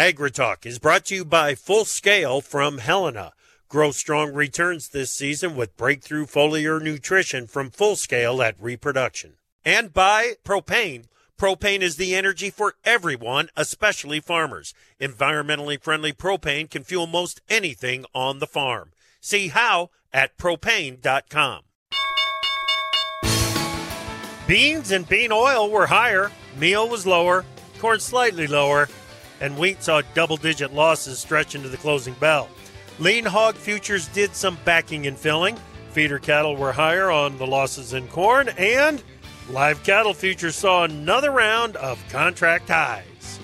AgriTalk is brought to you by Full Scale from Helena. Grow strong returns this season with breakthrough foliar nutrition from Full Scale at Reproduction. And by Propane. Propane is the energy for everyone, especially farmers. Environmentally friendly propane can fuel most anything on the farm. See how at propane.com. Beans and bean oil were higher, meal was lower, corn slightly lower, and wheat saw double digit losses stretch into the closing bell. Lean hog futures did some backing and filling. Feeder cattle were higher on the losses in corn, and live cattle futures saw another round of contract highs.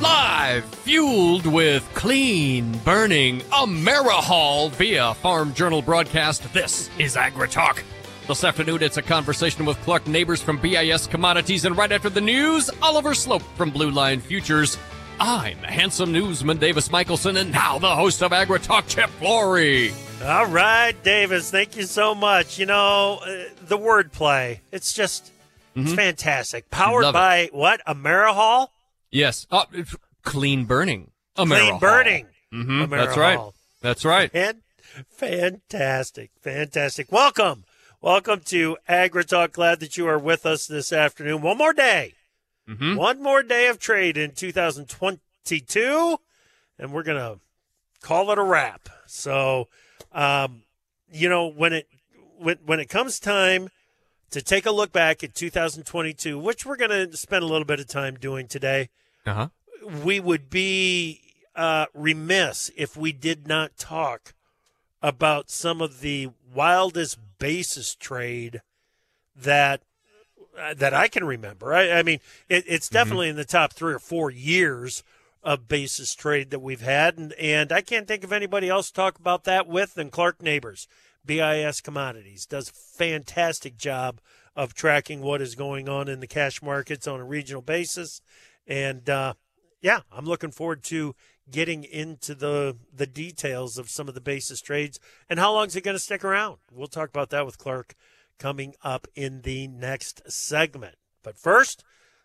Live, fueled with clean, burning Amerihall via Farm Journal broadcast. This is AgriTalk. This afternoon, it's a conversation with Clark Neighbors from BIS Commodities, and right after the news, Oliver Sloup from Blue Line Futures. I'm handsome newsman Davis Michaelson, and now the host of AgriTalk, Chip Flory. All right, Davis, thank you so much. You know, uh, the wordplay, it's just, it's fantastic. Powered Love it. by what? Amerihall? Yes, uh, clean burning Clean Amerihall. burning. hmm That's right. That's right. And fantastic, fantastic. Welcome, welcome to AgriTalk. Glad that you are with us this afternoon. One more day, Mhm. one more day of trade in 2022, and we're gonna call it a wrap. So, um, you know, when it when when it comes time to take a look back at 2022, which we're gonna spend a little bit of time doing today Uh huh. we would be uh, remiss if we did not talk about some of the wildest basis trade that uh, that I can remember. I, I mean, it, it's definitely in the top three or four years of basis trade that we've had, and and I can't think of anybody else to talk about that with than Clark Neighbors. BIS Commodities does a fantastic job of tracking what is going on in the cash markets on a regional basis, and uh, yeah, I'm looking forward to getting into the the details of some of the basis trades and how long is it going to stick around. We'll talk about that with Clark coming up in the next segment. But first,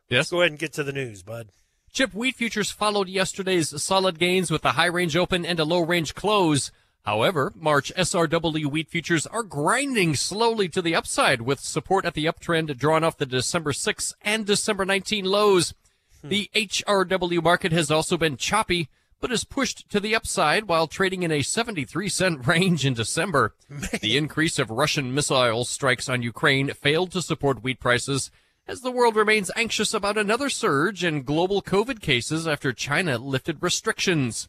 Yes. Let's go ahead and get to the news, bud. Chip wheat futures followed yesterday's solid gains with a high range open and a low range close. However, March SRW wheat futures are grinding slowly to the upside with support at the uptrend drawn off the December 6 and December 19 lows. Hmm. The HRW market has also been choppy, but is pushed to the upside while trading in a 73 cent range in December. The increase of Russian missile strikes on Ukraine failed to support wheat prices as the world remains anxious about another surge in global COVID cases after China lifted restrictions.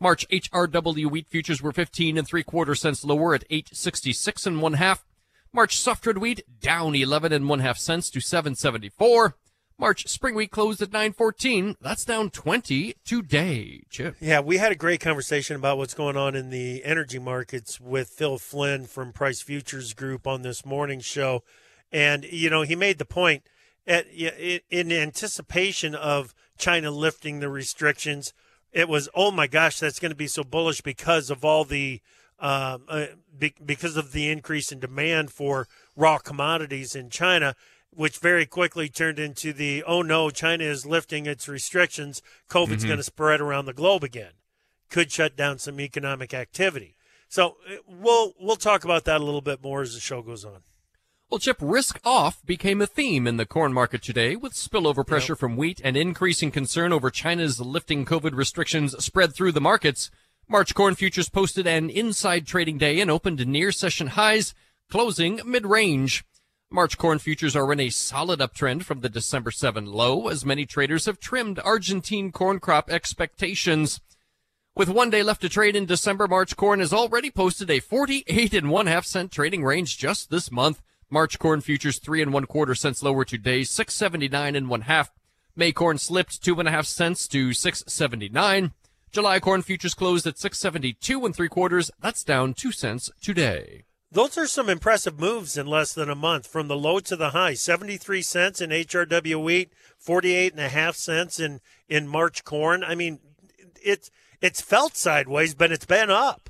March HRW wheat futures were 15 and three quarter cents lower at 866 and one half. March soft red wheat down 11 and one half cents to 774. March spring wheat closed at 914. That's down 20 today. Chip. Yeah, we had a great conversation about what's going on in the energy markets with Phil Flynn from Price Futures Group on this morning show. And, you know, he made the point at, in anticipation of China lifting the restrictions. It was, oh my gosh, that's going to be so bullish because of all the, um, uh, because of the increase in demand for raw commodities in China which very quickly turned into the oh no, China is lifting its restrictions. COVID's going to spread around the globe again. Could shut down some economic activity. So uh, we'll we'll talk about that a little bit more as the show goes on. Well, Chip, risk off became a theme in the corn market today with spillover pressure from wheat and increasing concern over China's lifting COVID restrictions spread through the markets. March corn futures posted an inside trading day and opened near session highs, closing mid-range. March corn futures are in a solid uptrend from the December 7 low as many traders have trimmed Argentine corn crop expectations. With one day left to trade in December, March corn has already posted a 48 and one half cent trading range just this month. March corn futures three and one quarter cents lower today, 679 and one half. May corn slipped two and a half cents to 679. July corn futures closed at 672 and three quarters. That's down two cents today. Those are some impressive moves in less than a month from the low to the high. 73 cents in HRW wheat, 48 and a half cents in, in March corn. I mean, it's, it's felt sideways, but it's been up.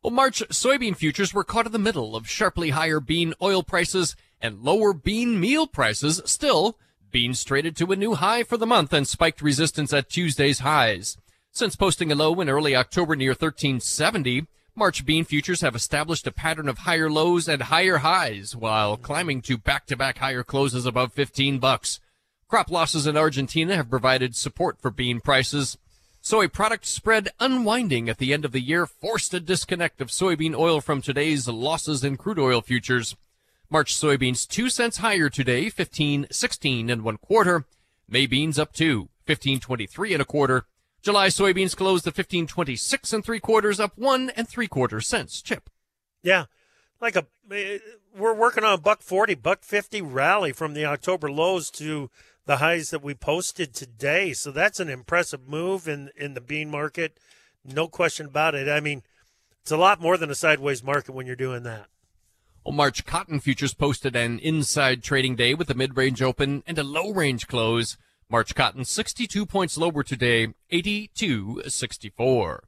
Well, March soybean futures were caught in the middle of sharply higher bean oil prices and lower bean meal prices. Still, Beans traded to a new high for the month and spiked resistance at Tuesday's highs. Since posting a low in early October near 1370, March bean futures have established a pattern of higher lows and higher highs while climbing to back-to-back higher closes above 15 bucks. Crop losses in Argentina have provided support for bean prices. Soy product spread unwinding at the end of the year forced a disconnect of soybean oil from today's losses in crude oil futures. March soybeans 2 cents higher today, 15.16 and one quarter. May beans up 2, 15.23 and a quarter. July soybeans closed at 15.26 and three quarters, up one and three quarters cents. Chip. Yeah, like a eh, we're working on a buck forty, buck fifty rally from the October lows to the highs that we posted today. So that's an impressive move in in the bean market, no question about it. I mean, it's a lot more than a sideways market when you're doing that. Well, March cotton futures posted an inside trading day with a mid-range open and a low-range close. March cotton 62 points lower today, 82.64.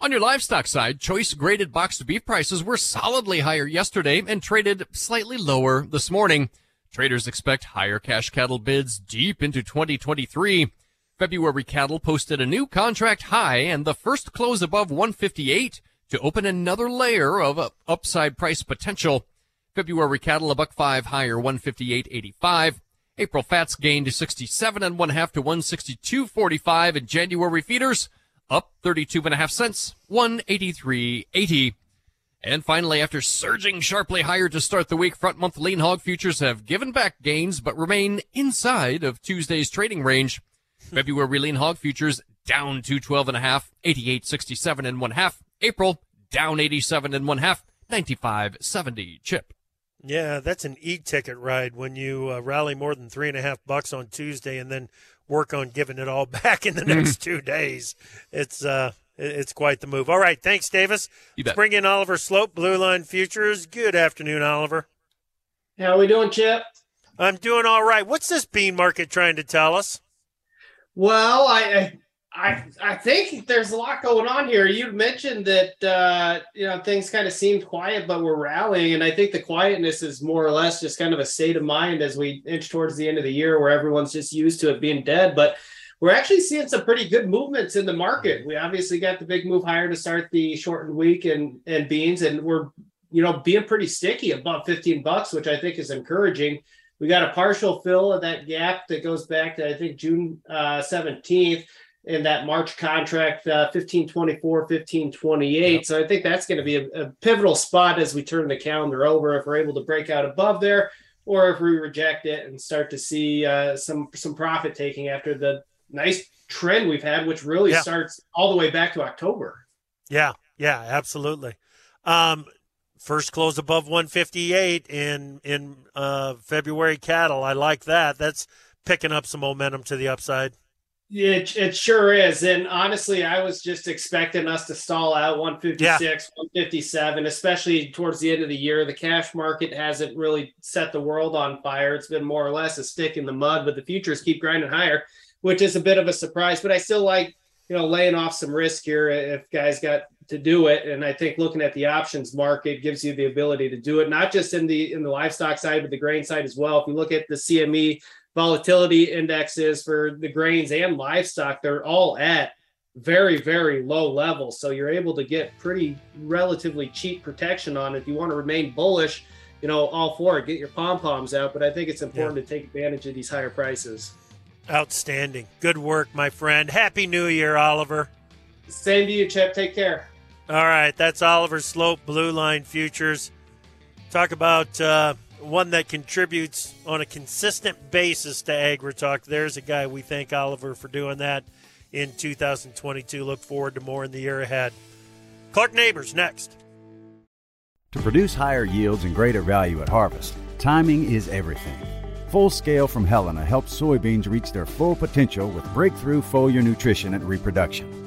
On your livestock side, choice graded boxed beef prices were solidly higher yesterday and traded slightly lower this morning. Traders expect higher cash cattle bids deep into 2023. February cattle posted a new contract high and the first close above 158 to open another layer of upside price potential. February cattle a buck five higher, 158.85. April fats gained to 67 and one half to 162.45 and January feeders up 32 and a half cents, 183.80. And finally, after surging sharply higher to start the week, front month lean hog futures have given back gains but remain inside of Tuesday's trading range. February lean hog futures down to 12 and a half, 88.67 and one half. April down 87 and one half, 95.70 chip. Yeah, that's an e-ticket ride when you uh, rally more than three and a half bucks on Tuesday and then work on giving it all back in the mm-hmm. next two days. It's uh, it's quite the move. All right, thanks, Davis. Let's bring in Oliver Sloup, Blue Line Futures. Good afternoon, Oliver. How are we doing, Chip? I'm doing all right. What's this bean market trying to tell us? Well, I, I I I think there's a lot going on here. You mentioned that uh, you know things kind of seemed quiet, but we're rallying, and I think the quietness is more or less just kind of a state of mind as we inch towards the end of the year, where everyone's just used to it being dead. But we're actually seeing some pretty good movements in the market. We obviously got the big move higher to start the shortened week and and beans, and we're you know being pretty sticky above 15 bucks, which I think is encouraging. We got a partial fill of that gap that goes back to I think June uh, 17th in that March contract, uh, 1524, 1528. Yep. So I think that's going to be a, a, pivotal spot as we turn the calendar over if we're able to break out above there, or if we reject it and start to see uh, some some profit taking after the nice trend we've had, which really yeah. starts all the way back to October. Yeah, yeah, absolutely. Um, first close above 158 in in uh, February cattle. I like that. That's picking up some momentum to the upside. It, it sure is. And honestly, I was just expecting us to stall out 156, yeah. 157, especially towards the end of the year. The cash market hasn't really set the world on fire. It's been more or less a stick in the mud, but the futures keep grinding higher, which is a bit of a surprise. But I still like, you know, laying off some risk here if guys got to do it. And I think looking at the options market gives you the ability to do it, not just in the in the livestock side, but the grain side as well. If you look at the CME volatility indexes for the grains and livestock, they're all at very, very low levels. So you're able to get pretty relatively cheap protection on it. If you want to remain bullish, you know, all for it, get your pom poms out. But I think it's important yeah. to take advantage of these higher prices. Outstanding. Good work, my friend. Happy New Year, Oliver. Same to you, Chip. Take care. All right. That's Oliver Sloup, Blue Line Futures. Talk about uh, one that contributes on a consistent basis to AgriTalk. There's a guy we thank Oliver for doing that in 2022. Look forward to more in the year ahead. Clark Neighbors next. To produce higher yields and greater value at harvest, timing is everything. Full Scale from Helena helps soybeans reach their full potential with breakthrough foliar nutrition and reproduction.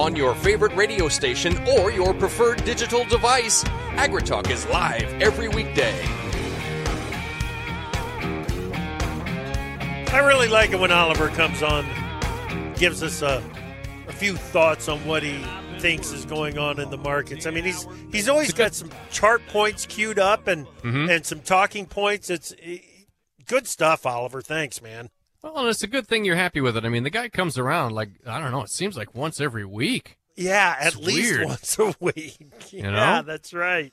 On your favorite radio station or your preferred digital device, AgriTalk is live every weekday. I really like it when Oliver comes on, gives us a, a few thoughts on what he thinks is going on in the markets. I mean, he's he's always got some chart points queued up and Mhm. and some talking points. It's eh, good stuff, Oliver. Thanks, man. Well, and it's a good thing you're happy with it. I mean, the guy comes around like I don't know. It seems like once every week. Yeah, at It's least weird. once a week. You yeah, know? that's right.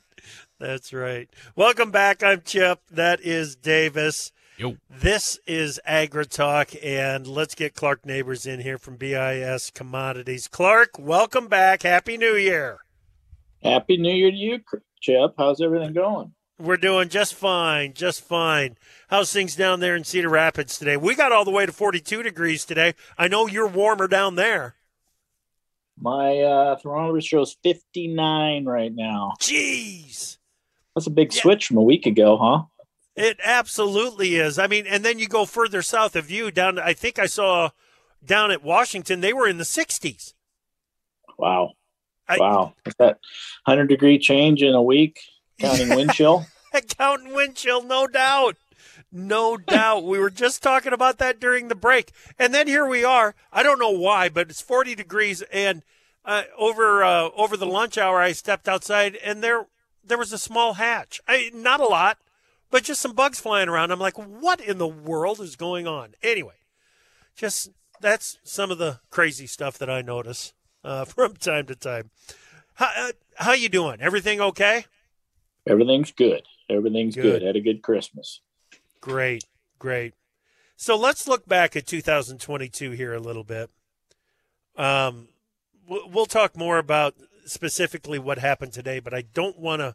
That's right. Welcome back. I'm Chip. That is Davis. Yo. This is Agri Talk, and let's get Clark Neighbors in here from BIS Commodities. Clark, welcome back. Happy New Year. Happy New Year to you, Chip. How's everything going? We're doing just fine, just fine. How's things down there in Cedar Rapids today? We got all the way to 42 degrees today. I know you're warmer down there. My uh, thermometer shows 59 right now. Jeez. That's a big Yeah. switch from a week ago, huh? It absolutely is. I mean, and then you go further south of you down. I think I saw down at Washington they were in the 60s. Wow. I- wow. Is that 100 degree change in a week, counting wind chill? Counting wind chill, no doubt, no doubt. We were just talking about that during the break, and then here we are. I don't know why, but it's 40 degrees, and uh, over uh, over the lunch hour, I stepped outside, and there there was a small hatch. I not a lot, but just some bugs flying around. I'm like, what in the world is going on? Anyway, just that's some of the crazy stuff that I notice uh, from time to time. How, uh, how you doing? Everything okay? Everything's good. Everything's Good. good. Had a good Christmas. Great, great. So let's look back at 2022 here a little bit. Um, we'll talk more about specifically what happened today, but I don't want to.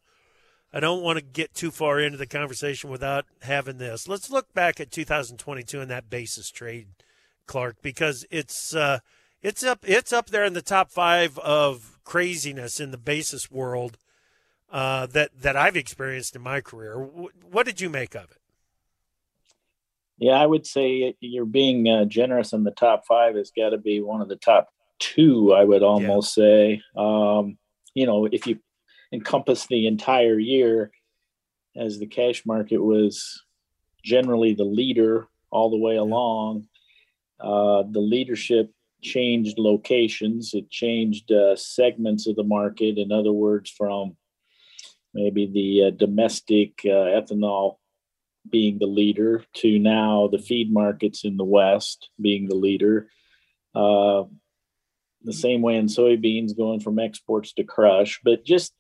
I don't want to get too far into the conversation without having this. Let's look back at 2022 and that basis trade, Clark, because it's uh, it's up it's up there in the top five of craziness in the basis world uh, that that I've experienced in my career. Wh- What did you make of it? Yeah, I would say you're being uh, generous in the top five has got to be one of the top two, I would almost say. Um, you know, if you encompass the entire year, as the cash market was generally the leader all the way along, uh, the leadership changed locations, it changed uh, segments of the market. In other words, from maybe the uh, domestic uh, ethanol being the leader to now the feed markets in the West being the leader. Uh, the same way in soybeans going from exports to crush. But just,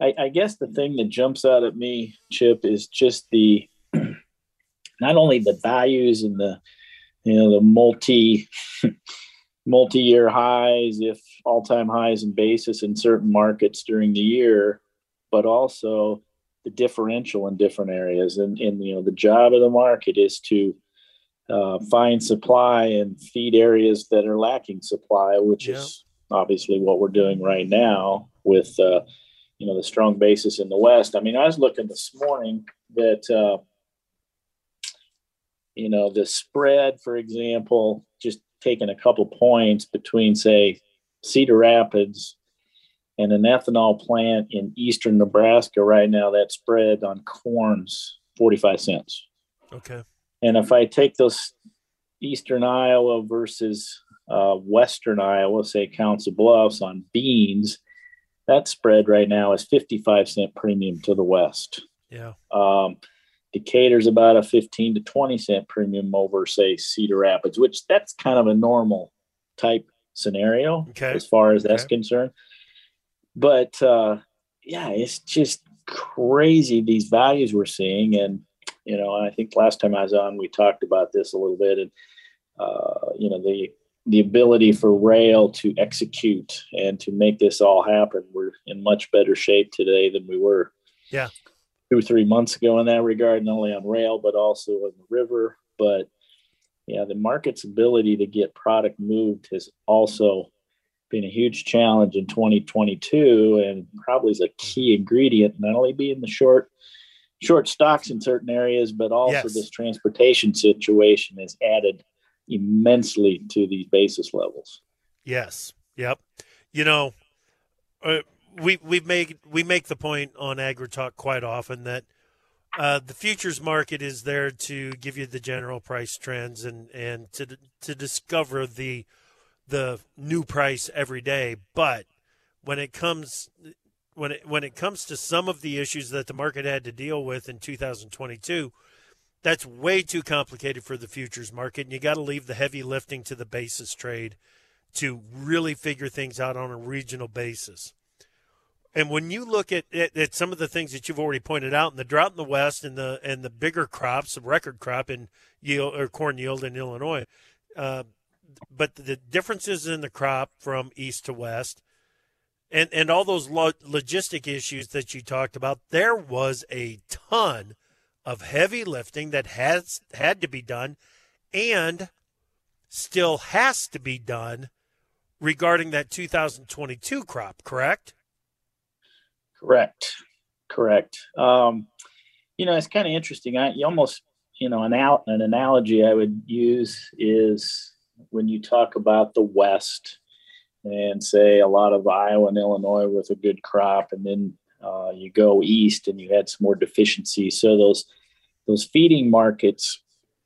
I, I guess the thing that jumps out at me, Chip, is just the not only the values and the you know the multi multi-year highs, if all-time highs and basis in certain markets during the year, but also the differential in different areas. And, and you know, the job of the market is to uh, find supply and feed areas that are lacking supply, which Yeah. is obviously what we're doing right now with uh, you know the strong basis in the West. I mean, I was looking this morning that uh, you know the spread, for example, just taking a couple points between say Cedar Rapids and an ethanol plant in eastern Nebraska right now, that spread on corn's 45 cents. Okay. And if I take those eastern Iowa versus uh, western Iowa, say Council Bluffs on beans, that spread right now is 55 cent premium to the west. Yeah. Um, Decatur's about a 15 to 20 cent premium over, say, Cedar Rapids, which that's kind of a normal type scenario Okay. as far as that's concerned. But uh, yeah, it's just crazy these values we're seeing, and You know, I think last time I was on, we talked about this a little bit, and uh, you know the the ability for rail to execute and to make this all happen. We're in much better shape today than we were. Yeah. Two or three months ago in that regard, not only on rail, but also on the river. But yeah, the market's ability to get product moved has also been a huge challenge in 2022 and probably is a key ingredient, not only being the short short stocks in certain areas, but also yes. this transportation situation has added immensely to these basis levels. Yes. Yep. You know, uh, we we make we make the point on AgriTalk quite often that uh, the futures market is there to give you the general price trends and and to to discover the the new price every day. But when it comes when it when it comes to some of the issues that the market had to deal with in 2022 that's way too complicated for the futures market, and you got to leave the heavy lifting to the basis trade to really figure things out on a regional basis. And when you look at, at, at, some of the things that you've already pointed out, and the drought in the West, and the and the bigger crops, the record crop in yield or corn yield in Illinois, uh, but the differences in the crop from east to west, and and all those lo- logistic issues that you talked about, there was a ton of heavy lifting that has had to be done and still has to be done regarding that 2022 crop, correct? Correct. Correct. Um, you know, it's kind of interesting. I you almost, you know, an out an analogy I would use is when you talk about the West and say a lot of Iowa and Illinois with a good crop, and then uh, you go east and you had some more deficiency. So those those feeding markets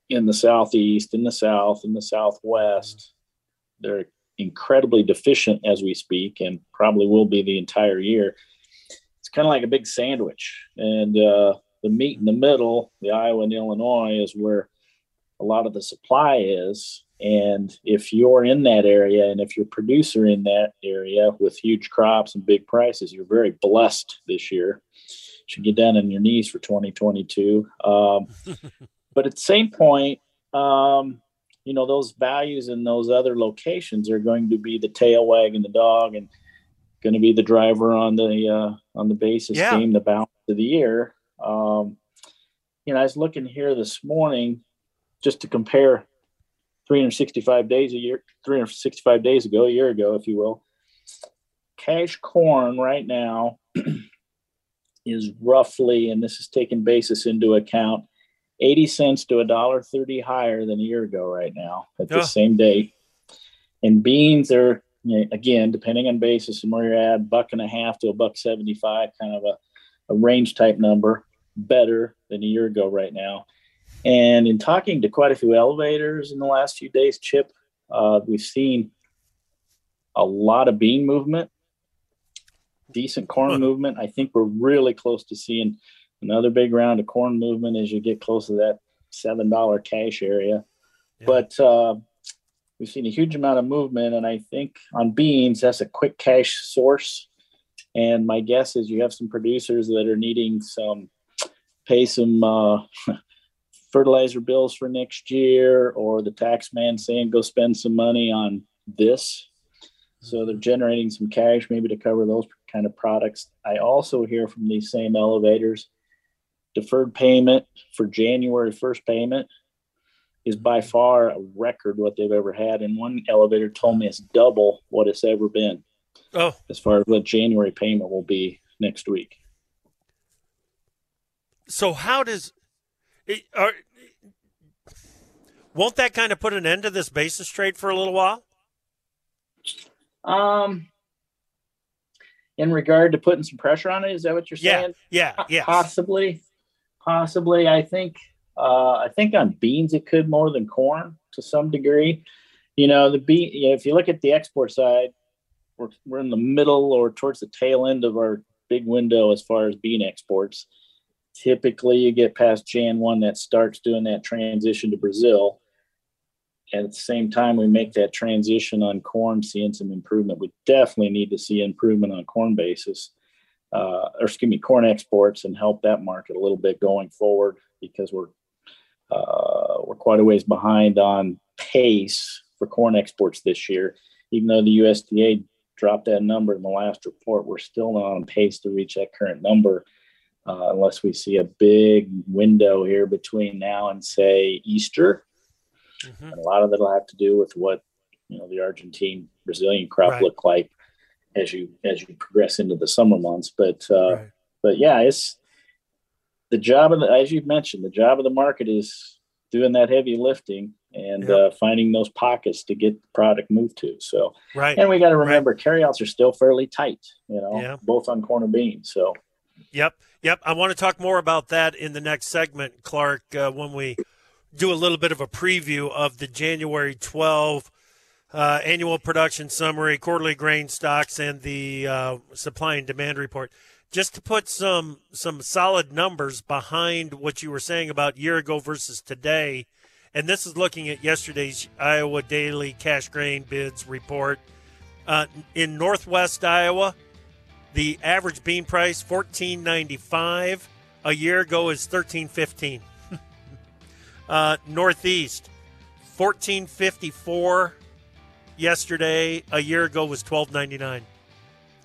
in the southeast, in the south, in the southwest, they're incredibly deficient as we speak, and probably will be the entire year. It's kind of like a big sandwich, and uh, the meat in the middle, the Iowa and Illinois, is where a lot of the supply is. And if you're in that area, and if you're a producer in that area with huge crops and big prices, you're very blessed this year You should get down on your knees for 2022. Um, but at the same point, um, you know, those values in those other locations are going to be the tail wagging the dog and going to be the driver on the uh, on the basis yeah. game, the balance of the year. Um, you know, I was looking here this morning just to compare 365 days a year, 365 days ago, a year ago, if you will. Cash corn right now is roughly, and this is taking basis into account, 80 cents to a dollar 30 higher than a year ago right now at the same date. And beans are, you know, again, depending on basis and where you're at, buck and a half to a buck 75, kind of a, a range type number, better than a year ago right now. And in talking to quite a few elevators in the last few days, Chip, uh, we've seen a lot of bean movement decent corn movement. I think we're really close to seeing another big round of corn movement as you get close to that seven dollar cash area. Yeah. But uh, we've seen a huge amount of movement, and I think on beans that's a quick cash source. And my guess is you have some producers that are needing some pay some uh, fertilizer bills for next year, or the tax man saying go spend some money on this. So they're mm-hmm. generating some cash maybe to cover those kind of products. I also hear from these same elevators deferred payment for January 1st payment is by mm-hmm. far a record what they've ever had. And one elevator told me it's double what it's ever been. Oh, as far as what January payment will be next week. So how does it, are, won't that kind of put an end to this basis trade for a little while? Um, in regard to putting some pressure on it? Is that what you're saying? Yeah, yeah, yeah. Possibly, possibly. I think, uh, I think on beans it could more than corn to some degree. You know, the bean. You know, if you look at the export side, we're we're in the middle or towards the tail end of our big window as far as bean exports. Typically, you get past Jan one that starts doing that transition to Brazil at the same time we make that transition on corn, seeing some improvement. We definitely need to see improvement on corn basis, uh, or excuse me, corn exports, and help that market a little bit going forward because we're uh, we're quite a ways behind on pace for corn exports this year. Even though the USDA dropped that number in the last report, we're still not on pace to reach that current number uh, unless we see a big window here between now and say Easter. Mm-hmm. And a lot of it will have to do with what you know the Argentine Brazilian crop right. look like as you as you progress into the summer months. But uh, right. but yeah, it's the job of the as you've mentioned, the job of the market is doing that heavy lifting and yep. uh, finding those pockets to get the product moved to. So right, and we got to remember right. carryouts are still fairly tight, you know, yeah. both on corn and beans. So yep, yep. I want to talk more about that in the next segment, Clark, uh, when we do a little bit of a preview of the January 12 uh, annual production summary, quarterly grain stocks, and the uh, supply and demand report. Just to put some some solid numbers behind what you were saying about year ago versus today, and this is looking at yesterday's Iowa Daily Cash Grain Bids report. Uh, in Northwest Iowa, the average bean price fourteen ninety five. A year ago is thirteen fifteen. uh, Northeast, fourteen fifty four yesterday. A year ago was twelve ninety nine.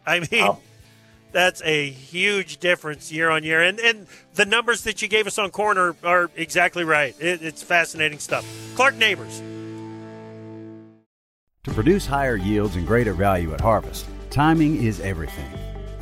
I mean, wow. that's a huge difference year on year. And and the numbers that you gave us on corn are, are exactly right. It, it's fascinating stuff. Clark Neighbors. To produce higher yields and greater value at harvest, timing is everything.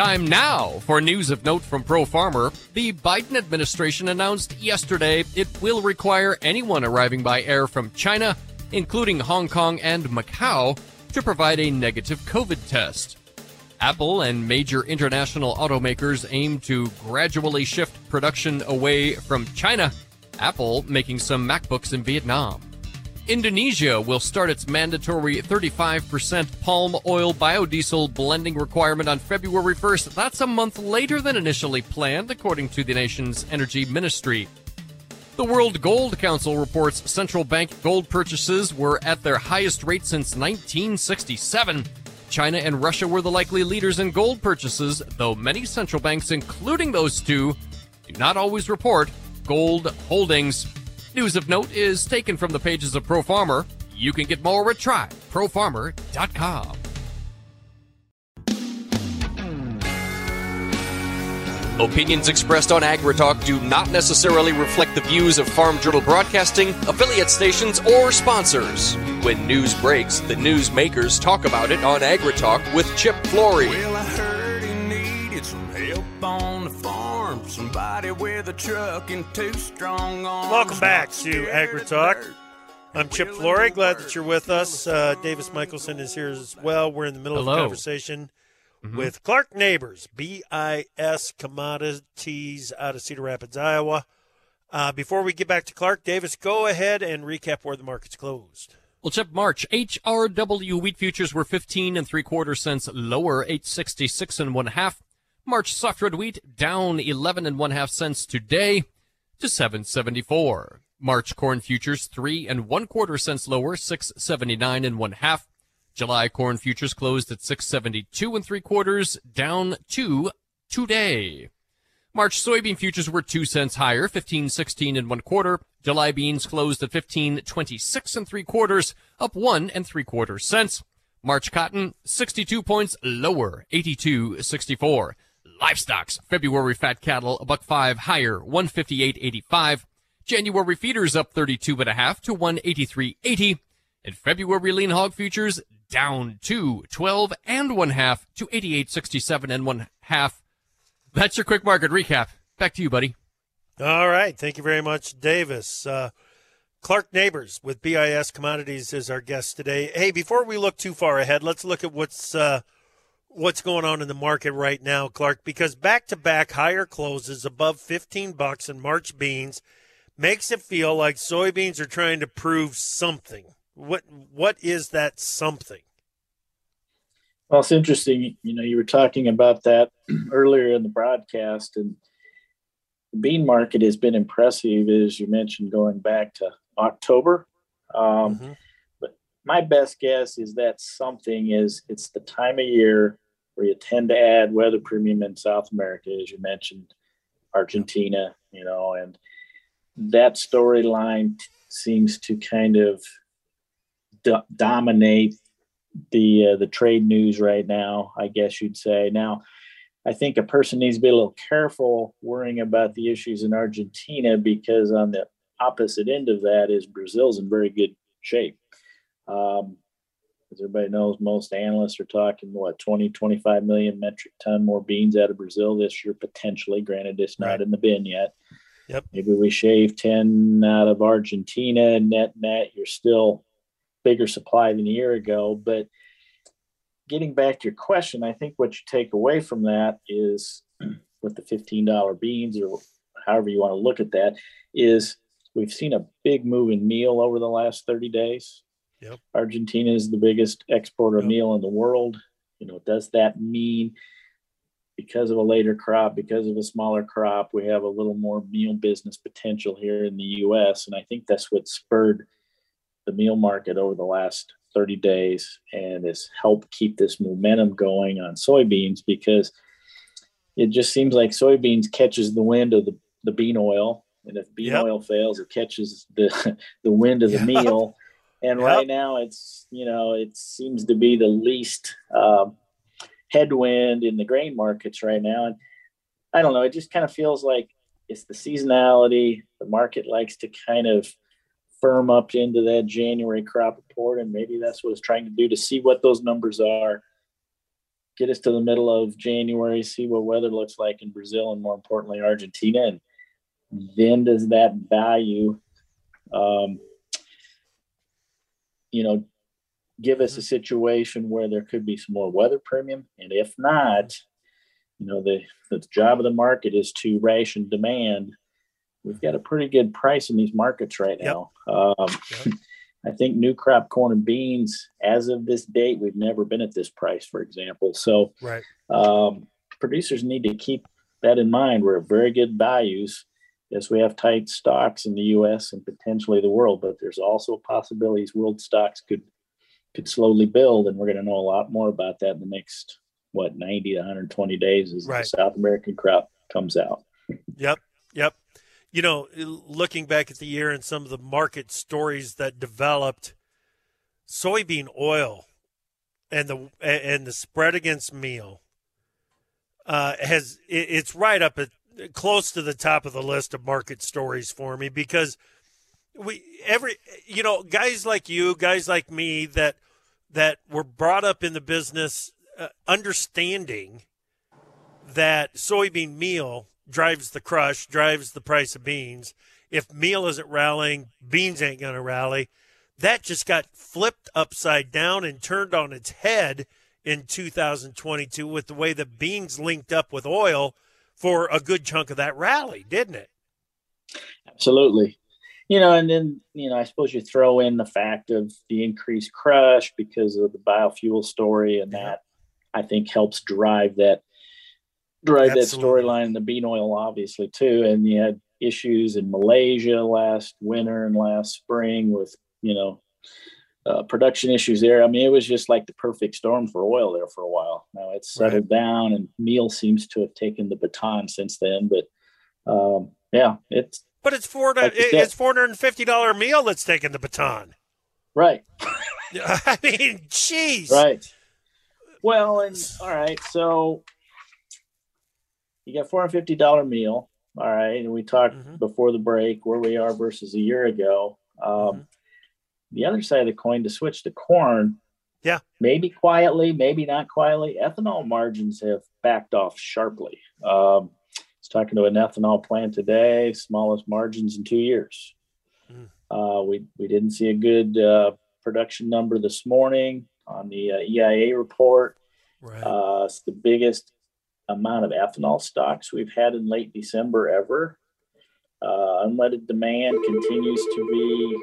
Time now for news of note from Pro Farmer. The Biden administration announced yesterday it will require anyone arriving by air from China, including Hong Kong and Macau, to provide a negative COVID test. Apple and major international automakers aim to gradually shift production away from China, Apple making some MacBooks in Vietnam. Indonesia will start its mandatory 35% palm oil biodiesel blending requirement on February 1st. That's a month later than initially planned, according to the nation's energy ministry. The World Gold Council reports central bank gold purchases were at their highest rate since 1967. China and Russia were the likely leaders in gold purchases, though many central banks, including those two, do not always report gold holdings. News of note is taken from the pages of Pro Farmer. You can get more at tryprofarmer.com. Opinions expressed on AgriTalk do not necessarily reflect the views of Farm Journal Broadcasting, affiliate stations, or sponsors. When news breaks, the news makers talk about it on AgriTalk with Chip Flory. Well, Somebody with a truck and two strong arms. Welcome back to Agri Talk. I'm Chip Flory. Glad that you're with us. Uh, Davis Michelson is here as well. We're in the middle Hello. of a conversation mm-hmm. with Clark Neighbors, BIS Commodities out of Cedar Rapids, Iowa. Uh, before we get back to Clark, Davis, go ahead and recap where the market's closed. Well, Chip, March HRW wheat futures were 15 and three quarter cents lower, 866 and one half. March soft red wheat down 11 and one half cents today to 774. March corn futures three and one quarter cents lower, 679 and one half. July corn futures closed at 672 and three quarters, down two today. March soybean futures were two cents higher, 1516 and one quarter. July beans closed at 1526 and three quarters, up one and three quarter cents. March cotton 62 points lower, 8264. Livestocks, February fat cattle, a buck five higher, 158.85. January feeders up 32.5 to 183.80. And February lean hog futures down to 12 and one half to 88.67 and one half. That's your quick market recap. Back to you, buddy. All right. Thank you very much, Davis. Uh, Clark Neighbors with BIS Commodities is our guest today. Hey, before we look too far ahead, let's look at what's uh, what's going on in the market right now, Clark. Because back to back higher closes above fifteen bucks in March beans makes it feel like soybeans are trying to prove something. What what is that something? Well, it's interesting. You know, you were talking about that earlier in the broadcast, and the bean market has been impressive, as you mentioned, going back to October. Um, mm-hmm. My best guess is that something is it's the time of year where you tend to add weather premium in South America, as you mentioned, Argentina, you know, and that storyline t- seems to kind of do- dominate the uh, the trade news right now. I guess you'd say now. I think a person needs to be a little careful worrying about the issues in Argentina because on the opposite end of that is Brazil's in very good shape. Um, as everybody knows, most analysts are talking what 20, 25 million metric ton more beans out of Brazil this year, potentially. Granted, it's not right. in the bin yet. Yep. Maybe we shave 10 out of Argentina, net net, you're still bigger supply than a year ago. But getting back to your question, I think what you take away from that is with the $15 beans or however you want to look at that is We've seen a big move in meal over the last 30 days. Yep. Argentina is the biggest exporter yep. of meal in the world. You know, does that mean because of a later crop, because of a smaller crop, we have a little more meal business potential here in the US? And I think that's what spurred the meal market over the last 30 days and has helped keep this momentum going on soybeans because it just seems like soybeans catches the wind of the, the bean oil and if bean yep. oil fails, it catches the the wind of the yep. meal. And yep. right now, it's you know it seems to be the least um, headwind in the grain markets right now. And I don't know, it just kind of feels like it's the seasonality. The market likes to kind of firm up into that January crop report, and maybe that's what it's trying to do to see what those numbers are. Get us to the middle of January, see what weather looks like in Brazil, and more importantly, Argentina, and then does that value um, you know give us a mm-hmm. situation where there could be some more weather premium and if not you know the, the job of the market is to ration demand we've got a pretty good price in these markets right now yep. Um, yep. i think new crop corn and beans as of this date we've never been at this price for example so right. um, producers need to keep that in mind we're at very good values yes, we have tight stocks in the U.S. and potentially the world, but there's also possibilities world stocks could could slowly build, and we're going to know a lot more about that in the next what 90 to 120 days as right. the South American crop comes out. Yep, yep. You know, looking back at the year and some of the market stories that developed, soybean oil and the and the spread against meal uh, has it's right up at close to the top of the list of market stories for me because we every you know guys like you guys like me that that were brought up in the business uh, understanding that soybean meal drives the crush drives the price of beans. If meal isn't rallying beans ain't going to rally. That just got flipped upside down and turned on its head in 2022 with the way that beans linked up with oil for a good chunk of that rally, didn't it? Absolutely. You know, and then, you know, I suppose you throw in the fact of the increased crush because of the biofuel story, and that I think helps drive that drive Absolutely. that storyline in the bean oil, obviously, too. And you had issues in Malaysia last winter and last spring with, you know, uh, production issues there. I mean, it was just like the perfect storm for oil there for a while. Now it's settled right. down, and meal seems to have taken the baton since then. But um, yeah, it's but it's four like it's four hundred and fifty dollar meal that's taken the baton. Right. I mean, jeez. Right. Well, and all right, so you got four hundred fifty dollar meal. All right, and we talked mm-hmm. before the break where we are versus a year ago. Um, mm-hmm. The other side of the coin to switch to corn. Yeah. Maybe quietly, maybe not quietly. Ethanol margins have backed off sharply. Um, I was talking to an ethanol plant today, smallest margins in two years. Mm. Uh, we we didn't see a good uh, production number this morning on the uh, EIA report. Right. Uh, it's the biggest amount of ethanol stocks we've had in late December ever. Uh, unleaded demand continues to be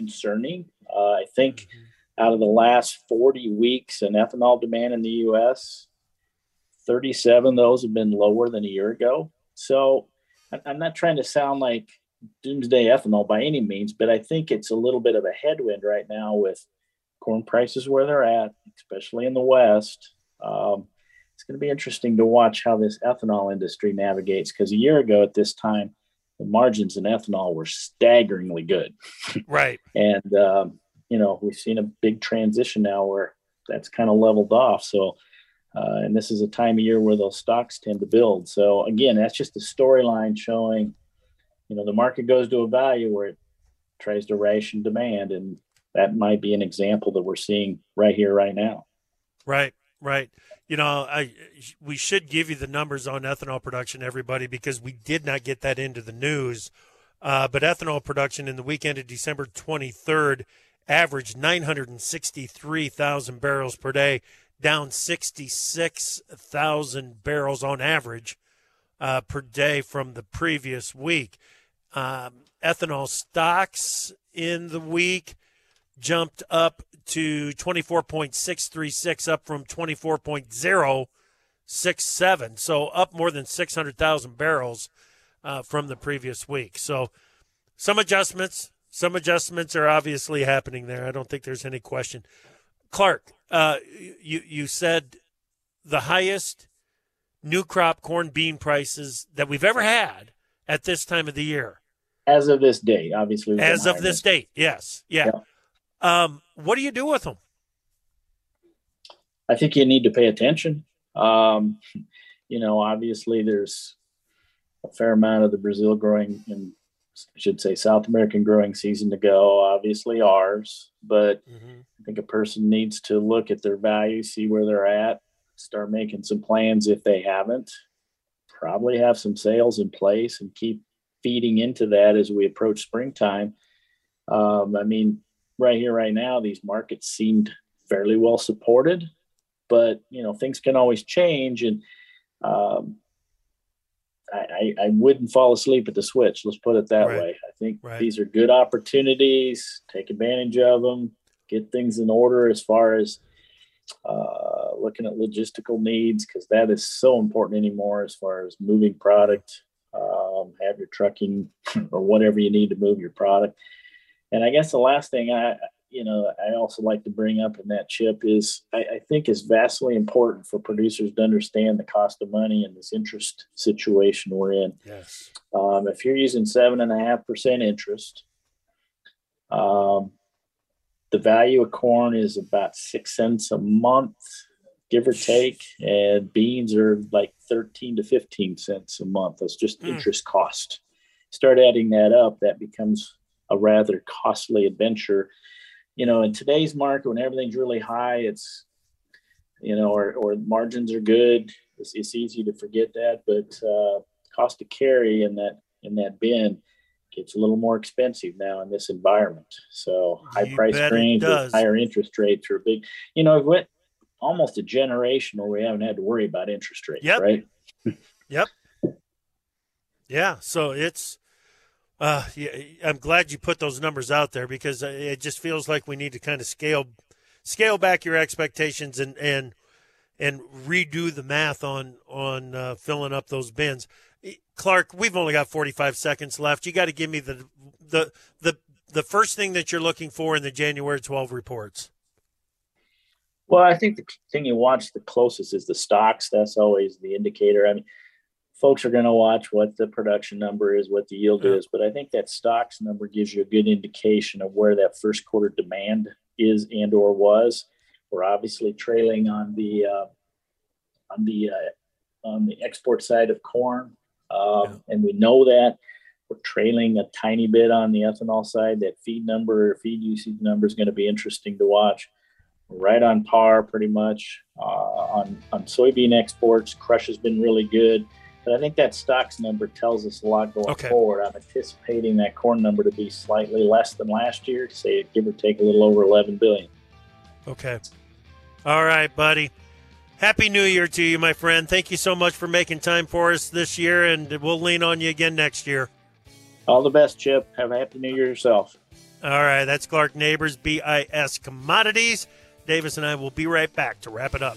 concerning. Uh, I think mm-hmm. out of the last 40 weeks in ethanol demand in the U.S., 37 of those have been lower than a year ago. So I'm not trying to sound like doomsday ethanol by any means, but I think it's a little bit of a headwind right now with corn prices where they're at, especially in the West. Um, it's going to be interesting to watch how this ethanol industry navigates because a year ago at this time, the margins in ethanol were staggeringly good. Right. and, um, you know, we've seen a big transition now where that's kind of leveled off. So, uh, and this is a time of year where those stocks tend to build. So, again, that's just a storyline showing, you know, the market goes to a value where it tries to ration demand. And that might be an example that we're seeing right here, right now. Right, right. You know, I we should give you the numbers on ethanol production, everybody, because we did not get that into the news. Uh, but ethanol production in the weekend of December 23rd averaged 963,000 barrels per day, down 66,000 barrels on average uh, per day from the previous week. Um, ethanol stocks in the week jumped up to 24.636, up from 24.067. So up more than 600,000 barrels uh, from the previous week. So some adjustments. Some adjustments are obviously happening there. I don't think there's any question. Clark, uh, you you said the highest new crop corn bean prices that we've ever had at this time of the year. As of this date, obviously. As of this date, yes, yeah. yeah. Um, what do you do with them? I think you need to pay attention. Um, you know, obviously there's a fair amount of the Brazil growing and I should say South American growing season to go, obviously ours, but mm-hmm. I think a person needs to look at their value, see where they're at, start making some plans if they haven't, probably have some sales in place and keep feeding into that as we approach springtime. Um, I mean, right here, right now, these markets seemed fairly well supported, but you know things can always change, and um, I, I, wouldn't fall asleep at the switch. Let's put it that right. way. I think right. these are good opportunities. Take advantage of them. Get things in order as far as uh, looking at logistical needs because that is so important anymore as far as moving product. Um, have your trucking or whatever you need to move your product. And I guess the last thing I, you know, I also like to bring up in that chip is I, I, think is vastly important for producers to understand the cost of money in this interest situation we're in. Yes. Um, if you're using seven and a half percent interest, um, the value of corn is about six cents a month, give or take, and beans are like 13 to 15 cents a month. That's just mm. interest cost. Start adding that up, that becomes a rather costly adventure. You know, in today's market, when everything's really high, it's you know, or, or margins are good. It's, it's easy to forget that, but uh, cost to carry in that in that bin gets a little more expensive now in this environment. So high price grains with higher interest rates are big. You know, it went almost a generation where we haven't had to worry about interest rates, yep. right? yep. Yeah. So it's uh, I'm glad you put those numbers out there because it just feels like we need to kind of scale scale back your expectations and and and redo the math on on uh, filling up those bins. Clark, we've only got 45 seconds left. You got to give me the the the the first thing that you're looking for in the January 12 reports. Well, I think the thing you watch the closest is the stocks. That's always the indicator. I mean, folks are going to watch what the production number is, what the yield yeah. is, but I think that stocks number gives you a good indication of where that first quarter demand is and or was. We're obviously trailing on the uh, on the uh, on the export side of corn. Um, yeah. And we know that we're trailing a tiny bit on the ethanol side. That feed number, feed usage number is going to be interesting to watch. right on par, pretty much uh, on on soybean exports. Crush has been really good, but I think that stocks number tells us a lot going okay. forward. I'm anticipating that corn number to be slightly less than last year, say give or take a little over 11 billion. Okay. All right, buddy. Happy New Year to you, my friend. Thank you so much for making time for us this year, and we'll lean on you again next year. All the best, Chip. Have a happy New Year yourself. All right, that's Clark Neighbors, BIS Commodities. Davis and I will be right back to wrap it up.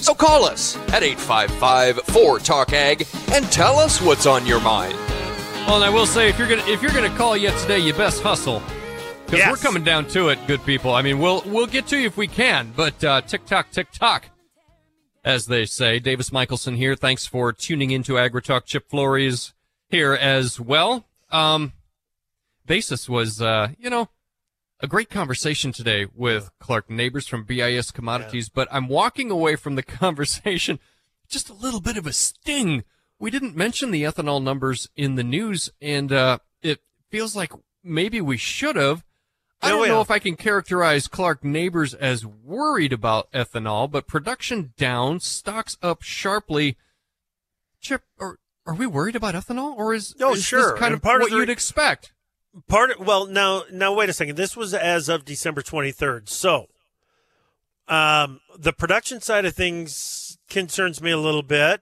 So call us at 855 4 Talk Ag and tell us what's on your mind. Well, and I will say, if you're gonna if you're gonna call yet today, you best hustle because yes. we're coming down to it, good people. I mean, we'll we'll get to you if we can, but uh, tick tock, tick tock, as they say. Davis Michaelsen here. Thanks for tuning into AgriTalk. Chip Flory here as well. Um, basis was, uh, you know, a great conversation today with Clark Neighbors from BIS Commodities, yeah. but I'm walking away from the conversation just a little bit of a sting. We didn't mention the ethanol numbers in the news, and uh, it feels like maybe we should have. I don't know if I can characterize Clark Neighbors as worried about ethanol, but production down, stocks up sharply. Chip, are, are we worried about ethanol, or is, oh, is sure. this kind and of part what you'd expect? Part of, well now now wait a second. This was as of december 23rd so um, the production side of things concerns me a little bit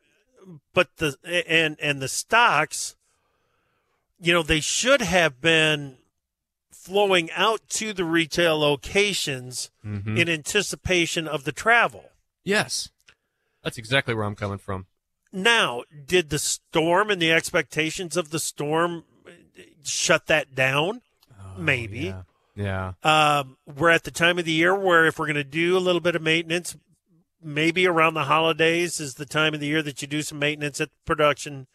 but the and and the stocks you know they should have been flowing out to the retail locations mm-hmm. in anticipation of the travel. Yes. That's exactly where i'm coming from. Now did the storm and the expectations of the storm shut that down. Oh, maybe. Yeah. yeah. Um, we're at the time of the year where if we're going to do a little bit of maintenance, maybe around the holidays is the time of the year that you do some maintenance at production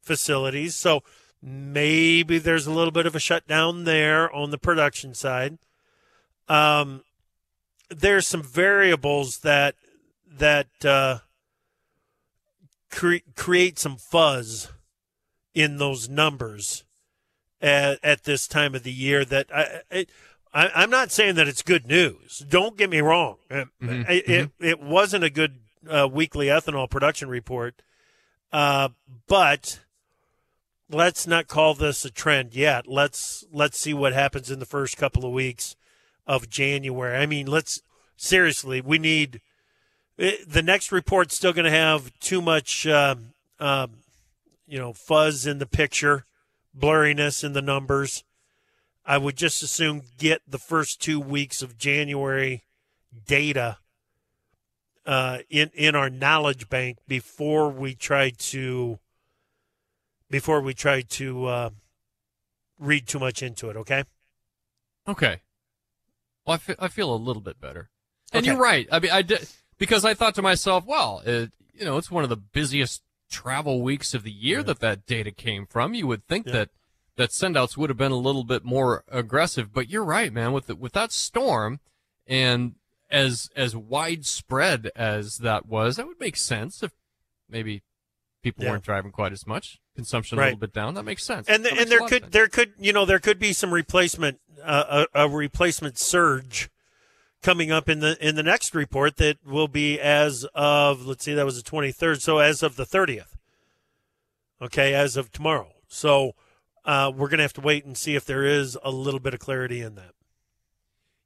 facilities. So maybe there's a little bit of a shutdown there on the production side. Um, there's some variables that that uh, cre- create some fuzz in those numbers at, at this time of the year that I, I, am not saying that it's good news. Don't get me wrong. Mm-hmm. It, it, mm-hmm. it, wasn't a good uh, weekly ethanol production report, uh, but let's not call this a trend yet. Let's let's see what happens in the first couple of weeks of January. I mean, let's seriously. We need it, the next report's still going to have too much, um, um, you know, fuzz in the picture blurriness in the numbers. I would just assume get the first two weeks of January data uh, in in our knowledge bank before we try to before we try to uh, read too much into it. Okay. Okay. Well, I feel, I feel a little bit better. And okay. you're right. I mean, I did because I thought to myself, well, it, you know, it's one of the busiest travel weeks of the year right. that that data came from. You would think yeah. that that sendouts would have been a little bit more aggressive, but you're right, man. With the, with that storm and as as widespread as that was, that would make sense if maybe People Yeah. weren't driving quite as much. Consumption a little bit down. That makes sense. and and makes a there could there could you know there could be some replacement uh, a, a replacement surge coming up in the in the next report that will be as of let's see that was the 23rd so as of the 30th okay as of tomorrow so uh, we're gonna have to wait and see if there is a little bit of clarity in that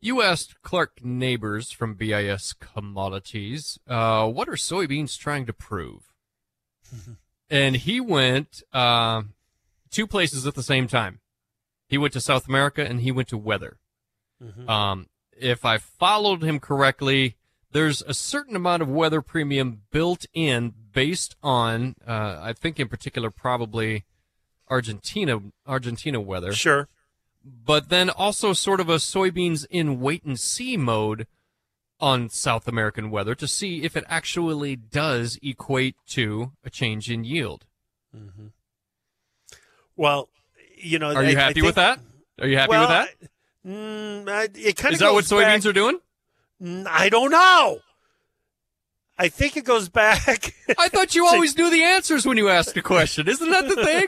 You asked Clark Neighbors from BIS Commodities, uh, what are soybeans trying to prove? and he went uh, two places at the same time. He went to South America and he went to weather. Um, if I followed him correctly, there's a certain amount of weather premium built in based on, uh, I think in particular, probably Argentina, Argentina weather sure but then also sort of a soybeans in wait and see mode on South American weather to see if it actually does equate to a change in yield. well you know Are you I- I happy with that? Are you happy well, with that? Mm, it kind Is of that what soybeans are doing? i don't know i think it goes back I thought you always knew the answers when you asked a question. Isn't that the thing?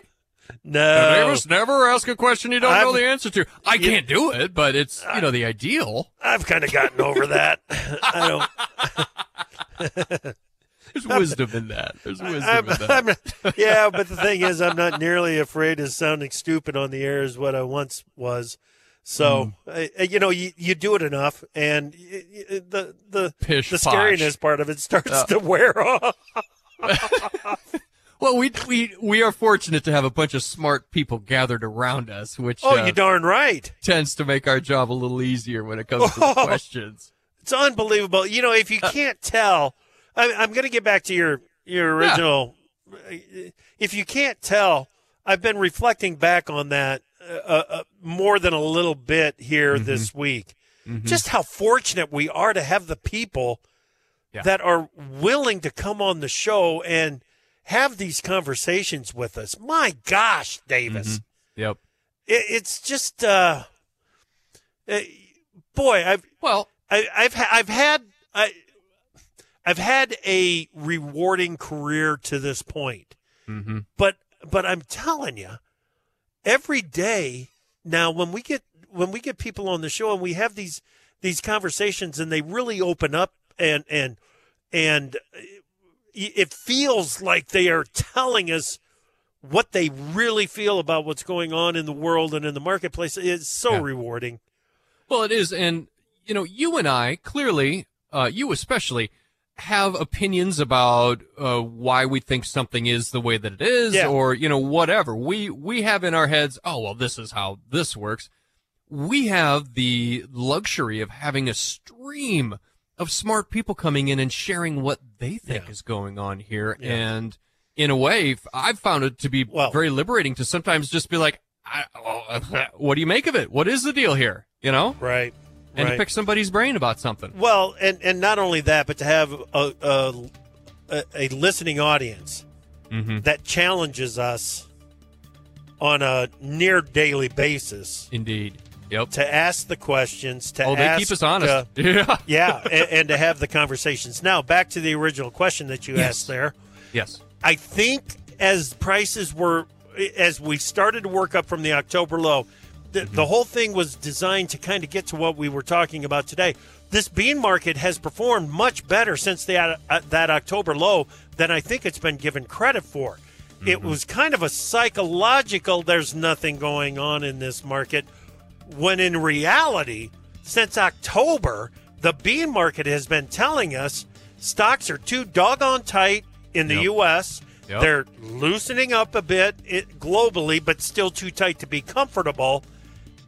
no Davis, never ask a question you don't know I'm- the answer to. I You- can't do it, but it's you know the ideal. I've kind of gotten over that. I don't. There's wisdom in that. There's wisdom I'm, in that. I'm- yeah, but the thing is, I'm not nearly afraid of sounding stupid on the air as what I once was. So, Hmm. uh, you know, you, you do it enough, and y- y- the the Pish the posh. scariness part of it starts Uh. to wear off. Well, we we we are fortunate to have a bunch of smart people gathered around us, which Oh, uh, you darn right! tends to make our job a little easier when it comes to the Oh. questions. It's unbelievable. You know, if you Uh. can't tell, I, I'm going to get back to your your original. If you can't tell, I've been reflecting back on that uh, uh, more than a little bit here Mm-hmm. this week. Just how fortunate we are to have the people Yeah. that are willing to come on the show and have these conversations with us. My gosh, Davis, Yep. it, it's just, uh, uh, boy, I've Well, I, I've ha- I've had I, I've had a rewarding career to this point, mhm. but but I'm telling you, every day now when we get when we get people on the show and we have these these conversations and they really open up and and and it feels like they are telling us what they really feel about what's going on in the world and in the marketplace. It's so Yeah. rewarding. well, it is, and you know, you and I clearly, uh, you especially, have opinions about uh, why we think something is the way that it is, Yeah. or you know, whatever. We we have in our heads, oh well, this is how this works. We have the luxury of having a stream of smart people coming in and sharing what they think Yeah. is going on here, Yeah. and in a way, I've found it to be Well- very liberating to sometimes just be like, I, oh, what do you make of it? What is the deal here? You know, Right. And right. to pick somebody's brain about something. Well, and and not only that, but to have a a, a, listening audience Mm-hmm. that challenges us on a near daily basis Indeed. Yep. to ask the questions. To Oh, they ask, keep us honest. uh, yeah. yeah, and, and to have the conversations. Now, back to the original question that you Yes. asked there. Yes. I think as prices were, as we started to work up from the October low, the, the mm-hmm. whole thing was designed to kind of get to what we were talking about today. This bean market has performed much better since the, uh, uh that October low than I think it's been given credit for. It mm-hmm. was kind of a psychological, there's nothing going on in this market, when in reality, since October, the bean market has been telling us stocks are too doggone tight in the Yep. U.S. Yep. They're loosening up a bit globally, but still too tight to be comfortable.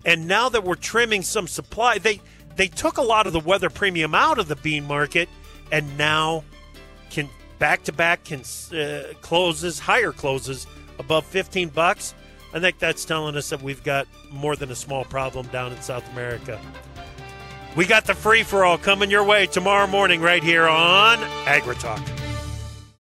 And now that we're trimming some supply, they they took a lot of the weather premium out of the bean market, and now can back to back can uh, closes higher closes above 15 bucks. I think that's telling us that we've got more than a small problem down in South America. We got the free for all coming your way tomorrow morning right here on AgriTalk.